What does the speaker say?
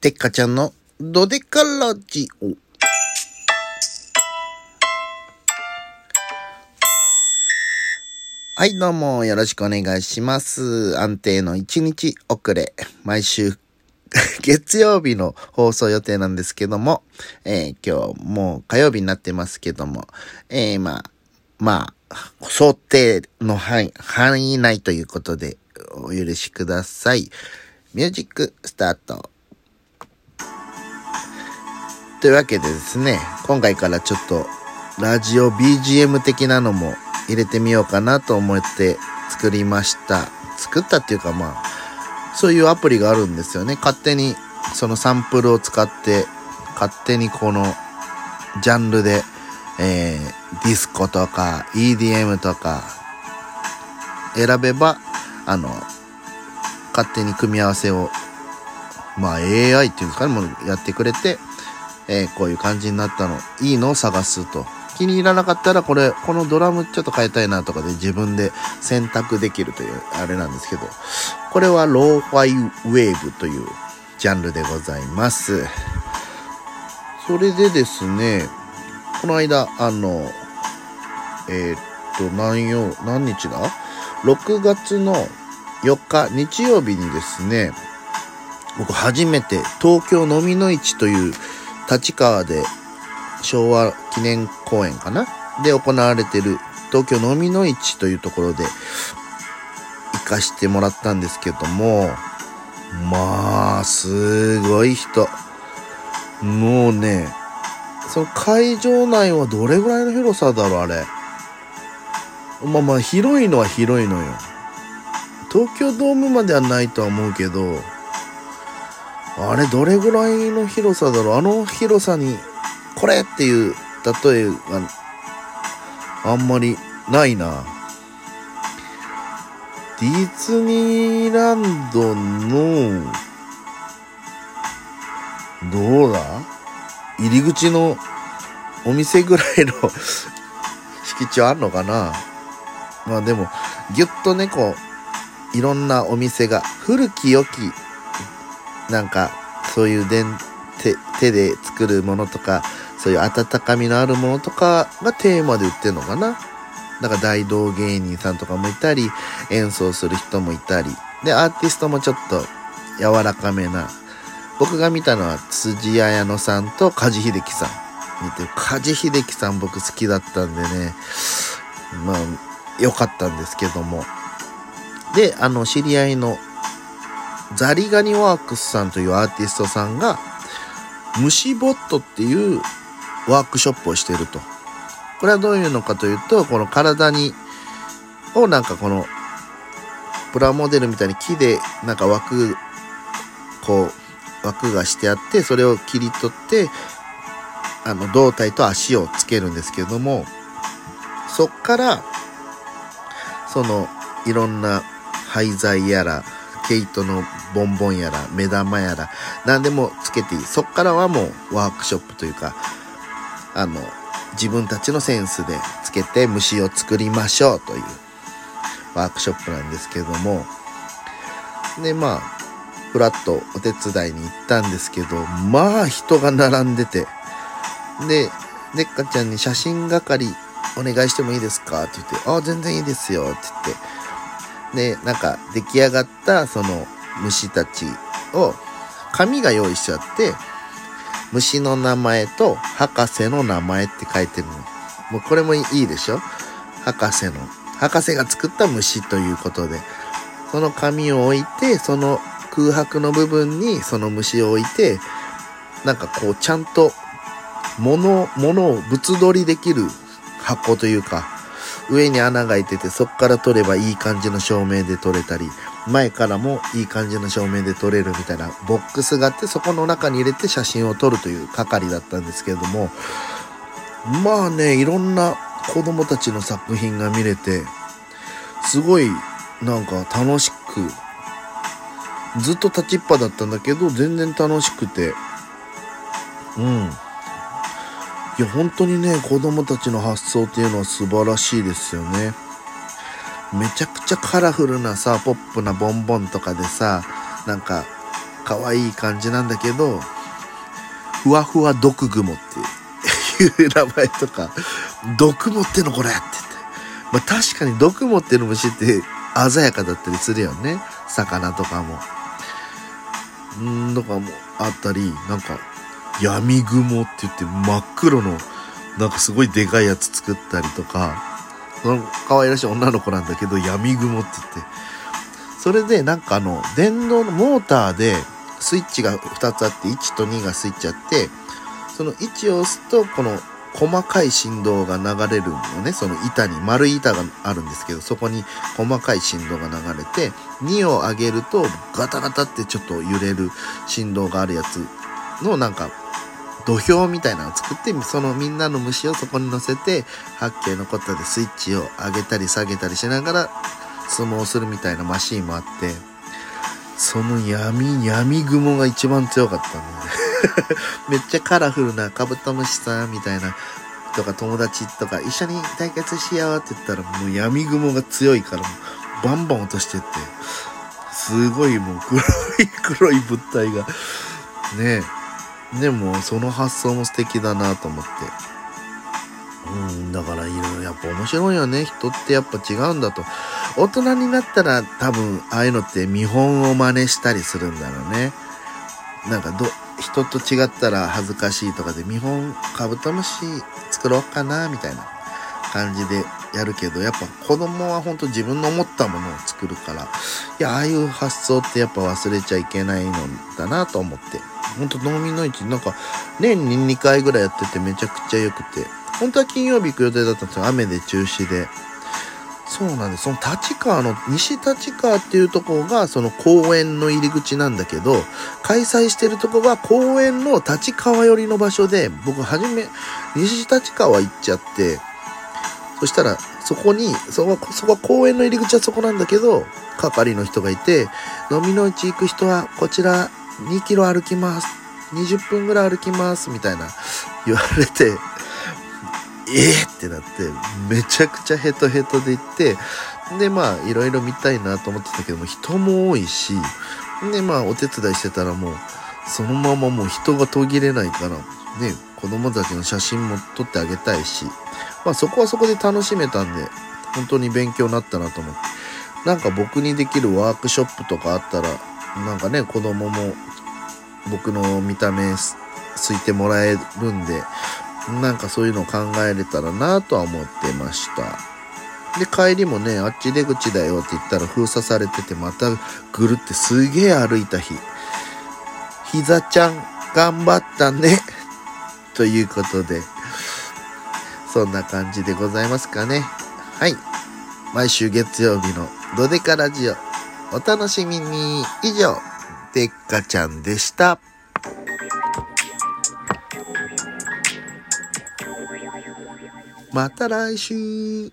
てっかちゃんのドデカラジオ。はい、どうもよろしくお願いします。安定の1日遅れ。毎週 月曜日の放送予定なんですけども、えー今日もう火曜日になってますけども、えーまあ、まあ、想定の範囲、範囲内ということでお許しください。ミュージックスタート。というわけでですね、今回からちょっとラジオ BGM 的なのも入れてみようかなと思って作りました。作ったっていうかまあ、そういうアプリがあるんですよね。勝手にそのサンプルを使って、勝手にこのジャンルで、えー、ディスコとか EDM とか選べば、あの、勝手に組み合わせを、まあ AI っていうんですかね、もうやってくれて、えーこういう感じになったの、いいの？を探すと。気に入らなかったら、これ、このドラムちょっと変えたいなとかで自分で選択できるという、あれなんですけど、これはローファイウェーブというジャンルでございます。それでですね、この間、あの、えーっと、何曜、何日だ ?6 月の4日、日曜日にですね、僕初めて東京飲みの市という立川で昭和記念公園かな？で行われてる東京飲みの市というところで行かしてもらったんですけども、まあ、すごい人。もうね、その会場内はどれぐらいの広さだろう、あれ。まあまあ、広いのは広いのよ。東京ドームまではないとは思うけど、あれどれぐらいの広さだろう？あの広さに、これっていう例えがあんまりないな。ディズニーランドの、どうだ？入り口のお店ぐらいの敷地はあんのかな？まあでも、ぎゅっとね、こう、いろんなお店が、古き良き、なんか、そういう電手手で作るものとか、そういう温かみのあるものとかがテーマで売ってるのかなだから大道芸人さんとかもいたり、演奏する人もいたり、で、アーティストもちょっと柔らかめな、僕が見たのは辻彩乃さんと梶秀樹さん。見て、梶秀樹さん僕好きだったんでね、まあ、良かったんですけども。で、あの、知り合いのザリガニワークスさんというアーティストさんが、虫ボットっていうワークショップをしていると。これはどういうのかというと、この体に、をなんかこの、プラモデルみたいに木でなんか枠、こう、枠がしてあって、それを切り取って、あの、胴体と足をつけるんですけれども、そっから、その、いろんな廃材やら、毛糸のボンボンやら、目玉やら、何でもつけていい。そっからはもうワークショップというか、あの、自分たちのセンスでつけて虫を作りましょうというワークショップなんですけども、で、まあ、ふらっとお手伝いに行ったんですけど、まあ人が並んでて、で、でっかちゃんに写真係お願いしてもいいですか？って言って、あ、全然いいですよって言って、で、なんか出来上がったその虫たちを紙が用意しちゃって、虫の名前と博士の名前って書いてるの。もうこれもいいでしょ？博士の。博士が作った虫ということで、その紙を置いて、その空白の部分にその虫を置いて、なんかこうちゃんと物、物を物取りできる箱というか、上に穴が開いてて、そこから撮ればいい感じの照明で撮れたり、前からもいい感じの照明で撮れるみたいなボックスがあって、そこの中に入れて写真を撮るという係だったんですけれども、まあね、いろんな子供たちの作品が見れて、すごいなんか楽しく、ずっと立ちっぱだったんだけど、全然楽しくて、うん。いや、本当にね、子供たちの発想っていうのは素晴らしいですよね。めちゃくちゃカラフルなさ、ポップなボンボンとかでさ、なんか、可愛い感じなんだけど、ふわふわ毒雲っていう名前とか、毒持ってのこれって言って。まあ確かに毒持ってる虫って鮮やかだったりするよね。魚とかもう。んとかもあったり、なんか闇雲って言って真っ黒のなんかすごいでかいやつ作ったりとか、その可愛らしい女の子なんだけど闇雲って言って。それでなんかあの電動のモーターでスイッチが2つあって1と2がスイッチあってその1を押すとこの細かい振動が流れるのねその板に丸い板があるんですけどそこに細かい振動が流れて2を上げるとガタガタってちょっと揺れる振動があるやつのなんか土俵みたいなのを作ってそのみんなの虫をそこに乗せて八景のコッタでスイッチを上げたり下げたりしながら相撲をするみたいなマシーンもあってその闇闇雲が一番強かったの。ね めっちゃカラフルなカブトムシさんみたいなとか友達とか一緒に対決しようって言ったらもう闇雲が強いからバンバン落としてってすごいもう黒い黒い物体が。ねえ。でもその発想も素敵だなと思って。うんだからいろいろやっぱ面白いよね。人ってやっぱ違うんだと。大人になったら多分ああいうのって見本を真似したりするんだろうね。なんかど人と違ったら恥ずかしいとかで見本カブトムシ作ろうかなみたいな感じでやるけどやっぱ子供は本当自分の思ったものを作るからいやああいう発想ってやっぱ忘れちゃいけないのだなと思って。本当農民の市なんか年に2回ぐらいやっててめちゃくちゃ良くて。本当は金曜日行く予定だったんですよ。雨で中止で。そうなんです。その立川の西立川っていうとこがその公園の入り口なんだけど開催してるとこが公園の立川寄りの場所で僕初め西立川行っちゃってそしたらそこにそこそこは公園の入り口はそこなんだけど係の人がいて飲みの市行く人はこちら2キロ歩きます。20分ぐらい歩きます。みたいな言われてえー、ってなってめちゃくちゃヘトヘトで行ってでまあいろいろ見たいなと思ってたけども人も多いしでまあお手伝いしてたらもうそのままもう人が途切れないからね子供たちの写真も撮ってあげたいしまあそこはそこで楽しめたんで本当に勉強になったなと思ってなんか僕にできるワークショップとかあったらなんかね子供も僕の見た目すいてもらえるんでなんかそういうのを考えれたらなとは思ってました。で、帰りもね、あっち出口だよって言ったら封鎖されてて、またぐるってすげえ歩いた日。膝ちゃん、頑張ったね。ということで、そんな感じでございますかね。はい。毎週月曜日のドデカラジオ、お楽しみに。以上、デッカちゃんでした。また来週